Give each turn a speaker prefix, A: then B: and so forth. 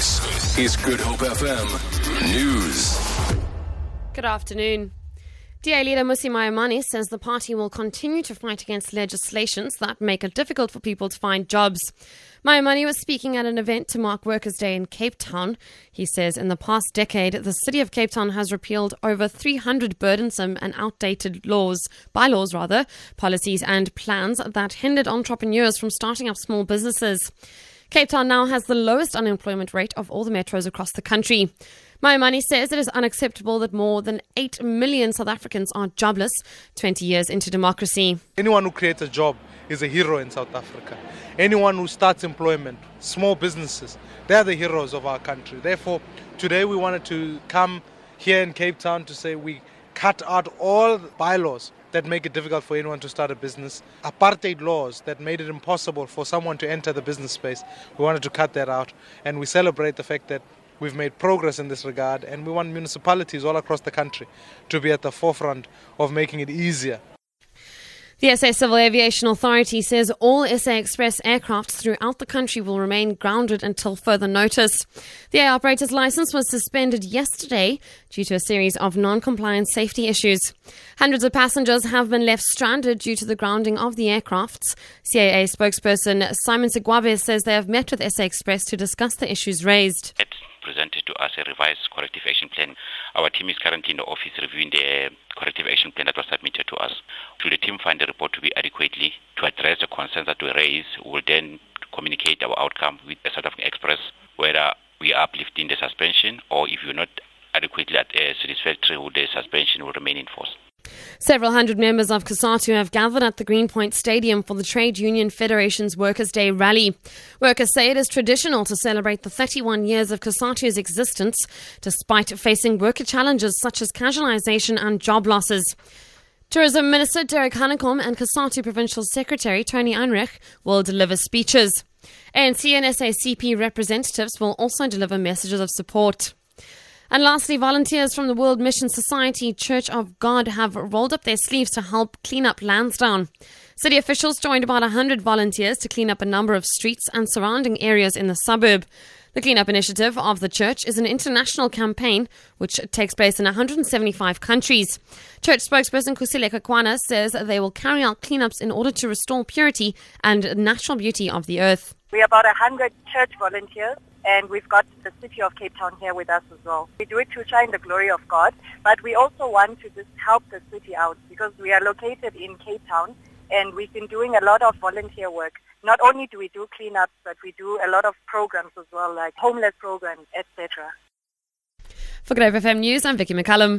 A: This is Good Hope FM News.
B: Good afternoon. DA leader Mmusi Maimane says the party will continue to fight against legislations that make it difficult for people to find jobs. Maimane was speaking at an event to mark Workers' Day in Cape Town. He says in the past decade, the city of Cape Town has repealed over 300 burdensome and outdated laws, bylaws rather, policies and plans that hindered entrepreneurs from starting up small businesses. Cape Town now has the lowest unemployment rate of all the metros across the country. Maimane says it is unacceptable that more than 8 million South Africans are jobless 20 years into democracy.
C: Anyone who creates a job is a hero in South Africa. Anyone who starts employment, small businesses, they're the heroes of our country. Therefore, today we wanted to come here in Cape Town to say we cut out all bylaws that make it difficult for anyone to start a business, apartheid laws that made it impossible for someone to enter the business space. We wanted to cut that out, and we celebrate the fact that we've made progress in this regard, and we want municipalities all across the country to be at the forefront of making it easier
B: the SA Civil Aviation Authority says all SA Express aircrafts throughout the country will remain grounded until further notice. The air operator's license was suspended yesterday due to a series of non compliant safety issues. Hundreds of passengers have been left stranded due to the grounding of the aircrafts. CAA spokesperson Simon Sigwabe says they have met with SA Express to discuss the issues raised
D: presented to us a revised corrective action plan. Our team is currently in the office reviewing the corrective action plan that was submitted to us. Should the team find the report to be adequately to address the concerns that we raise, we'll then communicate our outcome with the South African Express, whether we are uplifting the suspension or if you're not adequately uh, satisfactory, the suspension will remain in force.
B: Several hundred members of COSATU have gathered at the Greenpoint Stadium for the Trade Union Federation's Workers' Day rally. Workers say it is traditional to celebrate the 31 years of COSATU's existence, despite facing worker challenges such as casualisation and job losses. Tourism Minister Derek Hanekom and COSATU Provincial Secretary Tony Ehrenreich will deliver speeches. ANC and SACP representatives will also deliver messages of support. And lastly, volunteers from the World Mission Society Church of God have rolled up their sleeves to help clean up Lansdowne. City officials joined about 100 volunteers to clean up a number of streets and surrounding areas in the suburb. The cleanup initiative of the church is an international campaign which takes place in 175 countries. Church spokesperson Kusileka Kwana says they will carry out cleanups in order to restore purity and natural beauty of the earth.
E: We are about 100 church volunteers and we've got the city of Cape Town here with us as well. We do it to shine the glory of God, but we also want to just help the city out because we are located in Cape Town and we've been doing a lot of volunteer work. Not only do we do cleanups, but we do a lot of programs as well, like homeless programs, etc.
B: For Good FM News, I'm Vicky McCallum.